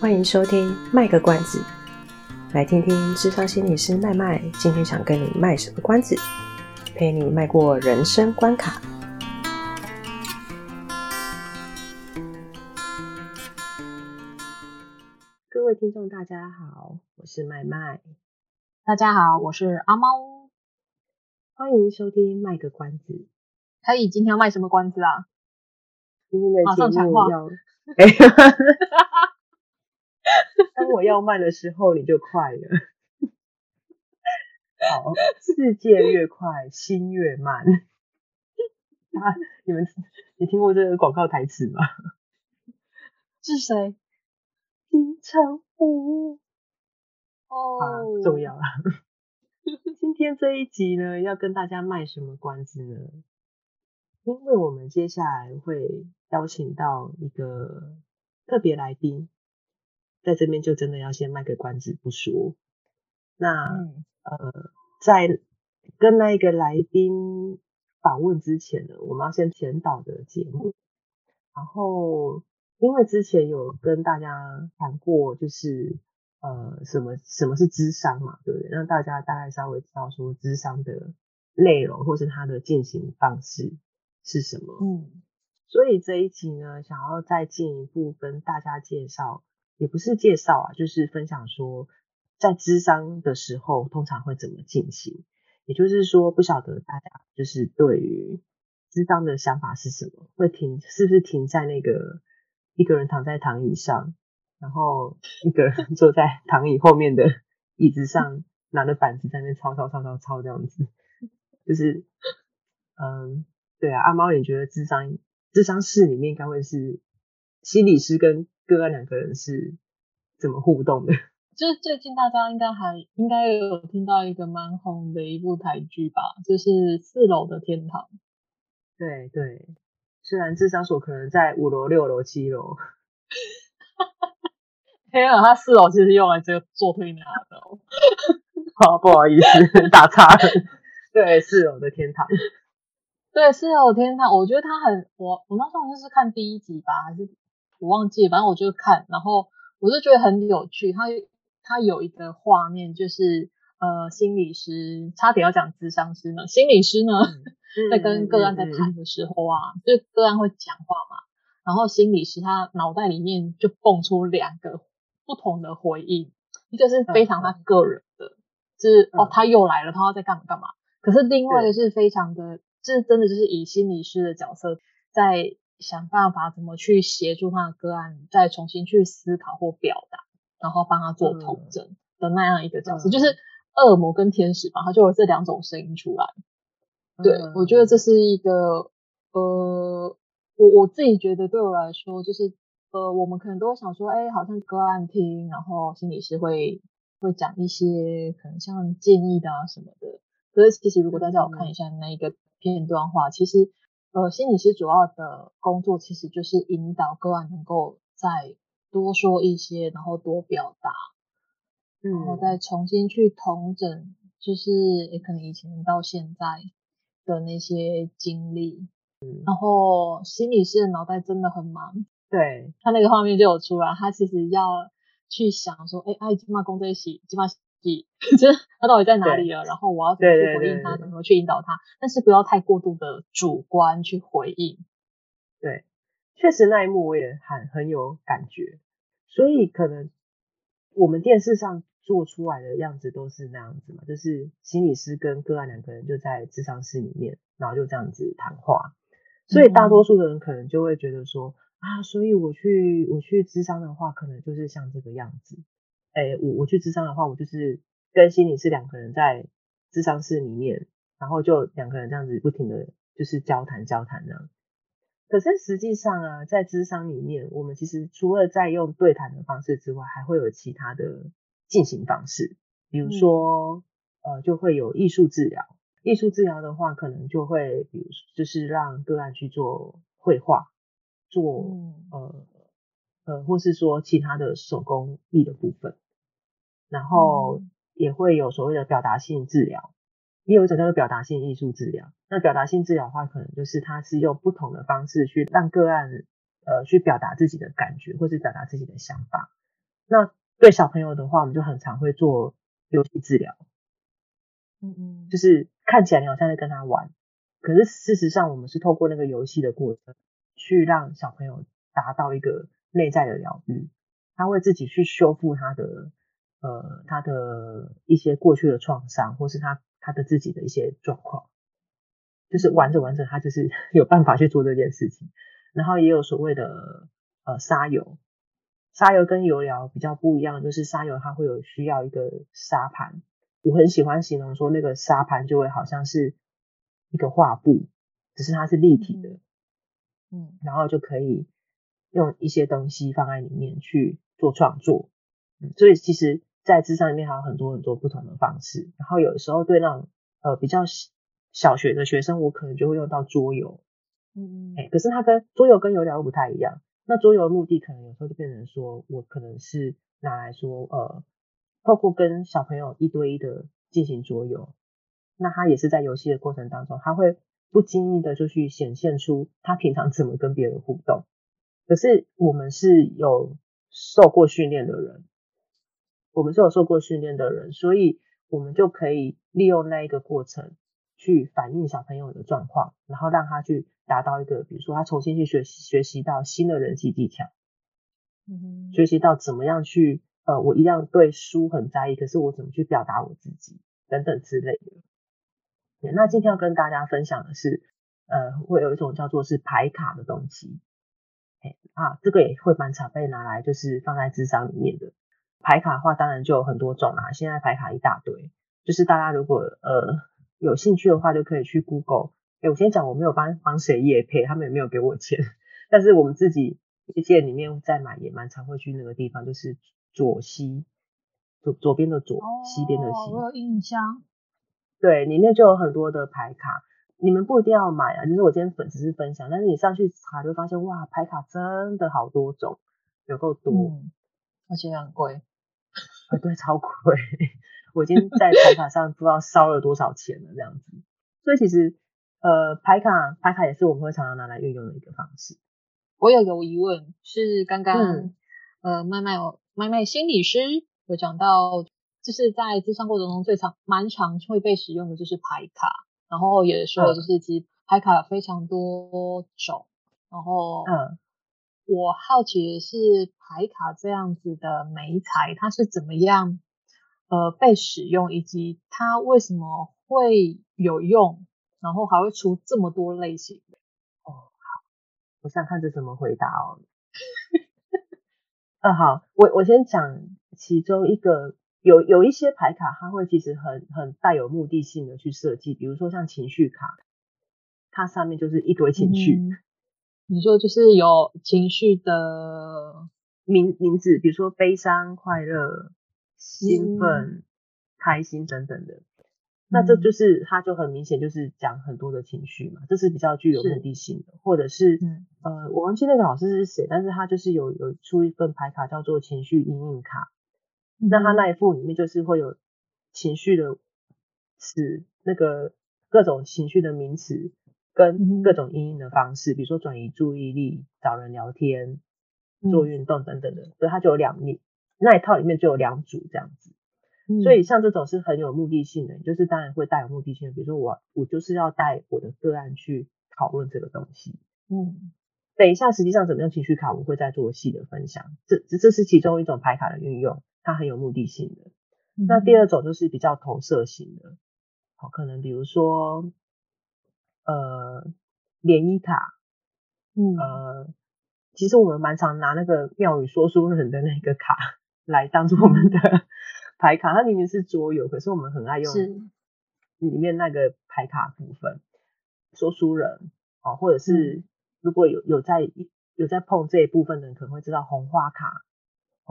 欢迎收听卖个关子，来听听智商心理师麦麦今天想跟你卖什么关子，陪你迈过人生关卡。各位听众，大家好，我是麦麦。大家好，我是阿猫。欢迎收听卖个关子。可以，今天要卖什么关子啊？今天的节目要。当我要慢的时候，你就快了。好，世界越快，心越慢。啊，你们，你听过这个广告台词吗？是谁？金城武。哦，啊，不重要了。今天这一集呢，要跟大家卖什么关子呢？因为我们接下来会邀请到一个特别来宾。在这边就真的要先卖个关子不说。那、嗯、呃，在跟那一个来宾访问之前呢，我们要先前导的节目。然后，因为之前有跟大家谈过，就是呃，什么什么是智商嘛，对不对？让大家大概稍微知道说智商的内容或是它的进行方式是什么。嗯，所以这一集呢，想要再进一步跟大家介绍。也不是介绍啊，就是分享说，在咨商的时候通常会怎么进行。也就是说，不晓得大家就是对于咨商的想法是什么？会停，是不是停在那个一个人躺在躺椅上，然后一个人 坐在躺椅后面的椅子上，拿着板子在那抄抄抄抄抄这样子？就是，嗯，对啊，阿猫，你觉得咨商咨商室里面应该会是心理师跟个案两个人是怎么互动的？就是最近大家应该还应该有听到一个蛮红的一部台剧吧，就是《四楼的天堂》。对对，虽然智商所可能在五楼、六楼、七楼，没有，他四楼其实用来这个做推拿的。好，不好意思，打岔了。对，四楼的天堂。对，四楼的天堂，我觉得他很，我我那时候就是看第一集吧，还是。我忘记，反正我就看，然后我就觉得很有趣。他他有一个画面，就是呃，心理师差点要讲智商师呢，心理师呢、嗯、在跟个案在谈的时候啊，嗯、就个案会讲话嘛，然后心理师他脑袋里面就蹦出两个不同的回应，一个是非常他个人的，嗯、就是哦他又来了，他要在干嘛干嘛。可是另外一个是非常的，这真的就是以心理师的角色在。想办法怎么去协助他的个案，再重新去思考或表达，然后帮他做统整的那样一个角色，嗯、就是恶魔跟天使嘛，他就有这两种声音出来。嗯、对，我觉得这是一个，呃，我我自己觉得对我来说，就是呃，我们可能都会想说，哎，好像个案听，然后心理师会会讲一些可能像建议的啊什么的。可是其实如果大家有看一下那一个片段话，嗯、其实。呃，心理师主要的工作其实就是引导个案能够再多说一些，然后多表达，嗯，然后再重新去统整，就是也可能以前到现在的那些经历，嗯，然后心理师的脑袋真的很忙，对，他那个画面就有出来，他其实要去想说，哎，爱金马公这一起，金马。就是他到底在哪里了？然后我要怎么去回应他？怎么去引导他？但是不要太过度的主观去回应。对，确实那一幕我也很很有感觉。所以可能我们电视上做出来的样子都是那样子嘛，就是心理师跟个案两个人就在智商室里面，然后就这样子谈话。所以大多数的人可能就会觉得说、嗯、啊，所以我去我去智商的话，可能就是像这个样子。哎，我我去智商的话，我就是跟心理是两个人在智商室里面，然后就两个人这样子不停的就是交谈交谈这样。可是实际上啊，在智商里面，我们其实除了在用对谈的方式之外，还会有其他的进行方式，比如说、嗯、呃，就会有艺术治疗。艺术治疗的话，可能就会比如就是让个案去做绘画，做、嗯、呃。呃，或是说其他的手工艺的部分，然后也会有所谓的表达性治疗，也有一种叫做表达性艺术治疗。那表达性治疗的话，可能就是它是用不同的方式去让个案呃去表达自己的感觉，或是表达自己的想法。那对小朋友的话，我们就很常会做游戏治疗。嗯嗯，就是看起来你好像在跟他玩，可是事实上我们是透过那个游戏的过程，去让小朋友达到一个内在的疗愈，他会自己去修复他的呃他的一些过去的创伤，或是他他的自己的一些状况，就是玩着玩着他就是 有办法去做这件事情，然后也有所谓的呃沙游，沙游跟游疗比较不一样，就是沙游它会有需要一个沙盘。我很喜欢形容说，那个沙盘就会好像是一个画布，只是它是立体的，嗯，然后就可以用一些东西放在里面去做创作，嗯，所以其实，在智商里面还有很多很多不同的方式。然后有的时候对那种呃比较小学的学生，我可能就会用到桌游，嗯，哎，可是它跟桌游跟游疗不太一样。那桌游的目的可能有时候就变成说我可能是拿来说呃。透过跟小朋友一对一的进行桌游，那他也是在游戏的过程当中，他会不经意的就去显现出他平常怎么跟别人互动。可是我们是有受过训练的人，我们是有受过训练的人，所以我们就可以利用那一个过程去反映小朋友的状况，然后让他去达到一个，比如说他重新去学习学习到新的人际技巧，嗯，学习到怎么样去。呃，我一样对书很在意，可是我怎么去表达我自己等等之类的。那今天要跟大家分享的是，呃，会有一种叫做是牌卡的东西。哎啊，这个也会蛮常被拿来就是放在智商里面的。牌卡的话，当然就有很多种啦。现在牌卡一大堆，就是大家如果呃有兴趣的话，就可以去 Google。哎，我先讲，我没有帮帮谁业配，他们也没有给我钱，但是我们自己业界里面在买，也蛮常会去那个地方，就是。左西，左左边的左，哦、西边的西，我有印象。对，里面就有很多的牌卡，你们不一定要买啊，就是我今天粉只是分享，但是你上去查就发现，哇，牌卡真的好多种，有够多，嗯，而且很贵，啊，对，超贵，我已经在牌卡上不知道烧了多少钱了，这样子。所以其实，呃，牌卡牌卡也是我们会常常拿来运用的一个方式。我有个疑问，是刚刚、嗯、呃，麦麦麦麦心理师有讲到，就是在咨商过程中最常蛮常会被使用的就是牌卡，然后也说就是其实牌卡有非常多种，然后嗯，我好奇的是牌卡这样子的媒材它是怎么样呃被使用，以及它为什么会有用，然后还会出这么多类型的。哦，好，我想看这怎么回答哦。嗯，好，我我先讲其中一个，有有一些牌卡，它会其实很很带有目的性的去设计，比如说像情绪卡，它上面就是一堆情绪。嗯，你说就是有情绪的名名字，比如说悲伤、快乐、兴奋、嗯、开心等等的。那这就是，它就很明显就是讲很多的情绪嘛，这是比较具有目的性的，或者是，嗯、呃，我忘记那个老师是谁，但是他就是有有出一份牌卡叫做情绪阴影卡，嗯、那他那一副里面就是会有情绪的词，那个各种情绪的名词跟各种阴影的方式，嗯、比如说转移注意力、找人聊天、做运动等等的，嗯、所以它就有两面，那一套里面就有两组这样子。所以像这种是很有目的性的，就是当然会带有目的性的，比如说我我就是要带我的个案去讨论这个东西。嗯，等一下实际上怎么样情绪卡我会再做细的分享，这这是其中一种牌卡的运用，它很有目的性的。嗯、那第二种就是比较投射型的，好，可能比如说呃联谊卡，嗯。呃，其实我们蛮常拿那个庙宇说书人的那个卡来当做我们的。牌卡。它明明是桌游，可是我们很爱用里面那个牌卡部分，说书人哦，或者是如果有有在有在碰这一部分的人，可能会知道红花卡，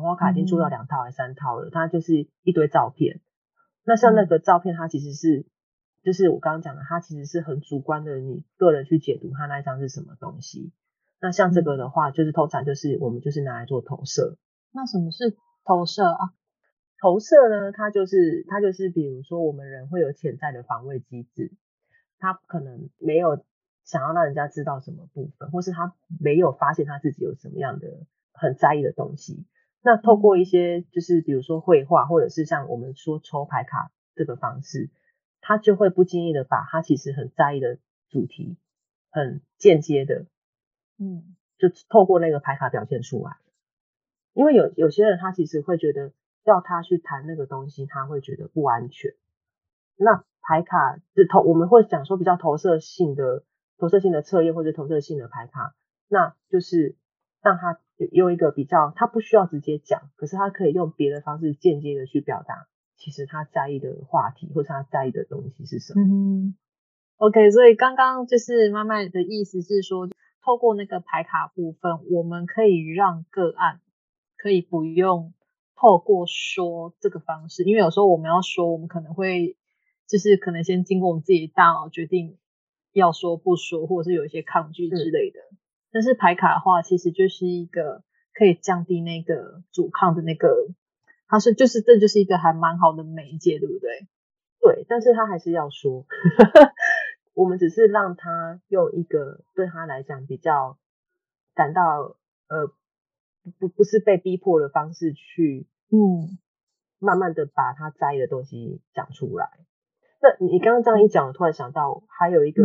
红花卡已经出到两套还是三套了，它就是一堆照片。那像那个照片，它其实是就是我刚刚讲的，它其实是很主观的，你个人去解读它那一张是什么东西。那像这个的话，就是通常就是我们就是拿来做投射。那什么是投射啊？投射呢，它就是它就是，比如说我们人会有潜在的防卫机制，他可能没有想要让人家知道什么部分，或是他没有发现他自己有什么样的很在意的东西。那透过一些就是比如说绘画，或者是像我们说抽牌卡这个方式，他就会不经意的把他其实很在意的主题，很间接的，嗯，就透过那个牌卡表现出来。因为有有些人他其实会觉得要他去谈那个东西，他会觉得不安全。那牌卡是投我们会讲说比较投射性的投射性的测验或者投射性的牌卡，那就是让他。用一个比较，他不需要直接讲，可是他可以用别的方式间接的去表达，其实他在意的话题或者他在意的东西是什么。嗯，OK，所以刚刚就是妈妈的意思是说，透过那个排卡部分，我们可以让个案可以不用透过说这个方式，因为有时候我们要说，我们可能会就是可能先经过我们自己的大脑决定要说不说，或者是有一些抗拒之类的。嗯但是牌卡的话，其实就是一个可以降低那个阻抗的那个，它是就是这就是一个还蛮好的媒介，对不对？对，但是他还是要说，我们只是让他用一个对他来讲比较感到呃不不是被逼迫的方式去，嗯，慢慢的把他在意的东西讲出来。那你刚刚这样一讲，我突然想到还有一个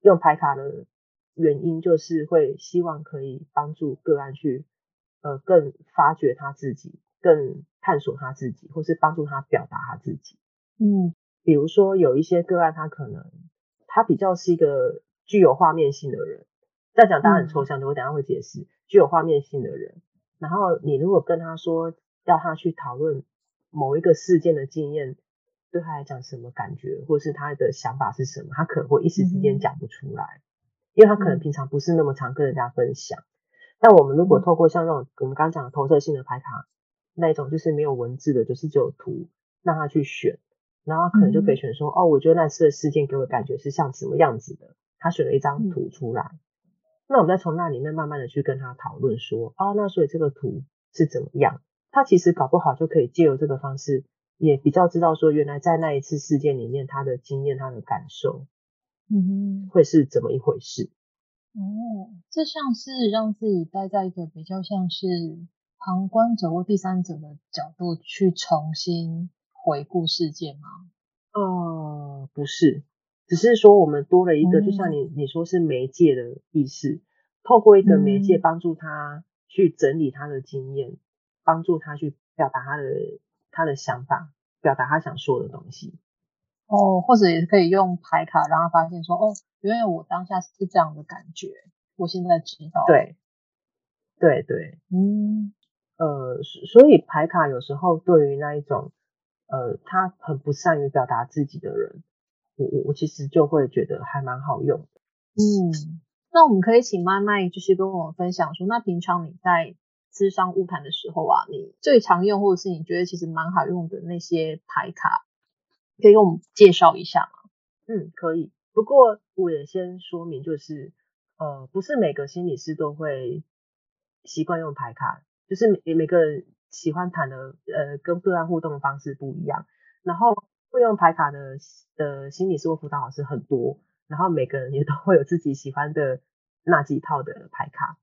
用牌卡的。原因就是会希望可以帮助个案去呃更发掘他自己，更探索他自己，或是帮助他表达他自己。嗯，比如说有一些个案，他可能他比较是一个具有画面性的人，在讲当然很抽象的，我等下会解释。具有画面性的人，然后你如果跟他说要他去讨论某一个事件的经验，对他来讲什么感觉，或是他的想法是什么，他可能会一时之间讲不出来。因为他可能平常不是那么常跟人家分享，但我们如果透过像那种我们刚刚讲的投射性的牌卡那一种，就是没有文字的，就是只有图，让他去选，然后他可能就可以选说，哦，我觉得那次的事件给我的感觉是像什么样子的，他选了一张图出来，那我们再从那里面慢慢的去跟他讨论说，哦，那所以这个图是怎么样？他其实搞不好就可以借由这个方式，也比较知道说，原来在那一次事件里面，他的经验，他的感受。嗯，会是怎么一回事？哦，这像是让自己待在一个比较像是旁观者或第三者的角度去重新回顾事件吗？呃，不是，只是说我们多了一个，嗯、就像你你说是媒介的意识，透过一个媒介帮助他去整理他的经验，帮、嗯、助他去表达他的他的想法，表达他想说的东西。哦，或者也可以用牌卡让他发现说，哦，原来我当下是这样的感觉，我现在知道。对，对对，嗯，呃，所以牌卡有时候对于那一种，呃，他很不善于表达自己的人，我我我其实就会觉得还蛮好用的。嗯，那我们可以请麦麦就是跟我们分享说，那平常你在智商晤谈的时候啊，你最常用或者是你觉得其实蛮好用的那些牌卡。可以给我们介绍一下吗？嗯，可以。不过我也先说明，就是呃，不是每个心理师都会习惯用牌卡，就是每每个人喜欢谈的呃跟个案互动的方式不一样。然后会用牌卡的的心理师或辅导老师很多，然后每个人也都会有自己喜欢的那几套的牌卡。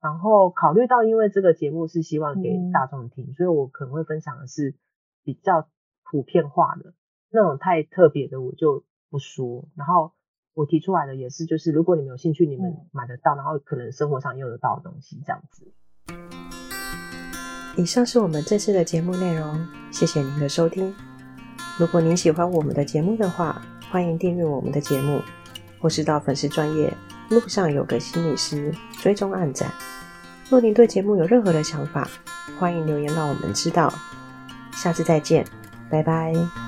然后考虑到因为这个节目是希望给大众听，嗯、所以我可能会分享的是比较普遍化的。那种太特别的我就不说，然后我提出来的也是，就是如果你们有兴趣，你们买得到，然后可能生活上用得到的东西，这样子。以上是我们这次的节目内容，谢谢您的收听。如果您喜欢我们的节目的话，欢迎订阅我们的节目，或是到粉丝专业路上有个心理师追踪暗赞。若您对节目有任何的想法，欢迎留言让我们知道。下次再见，拜拜。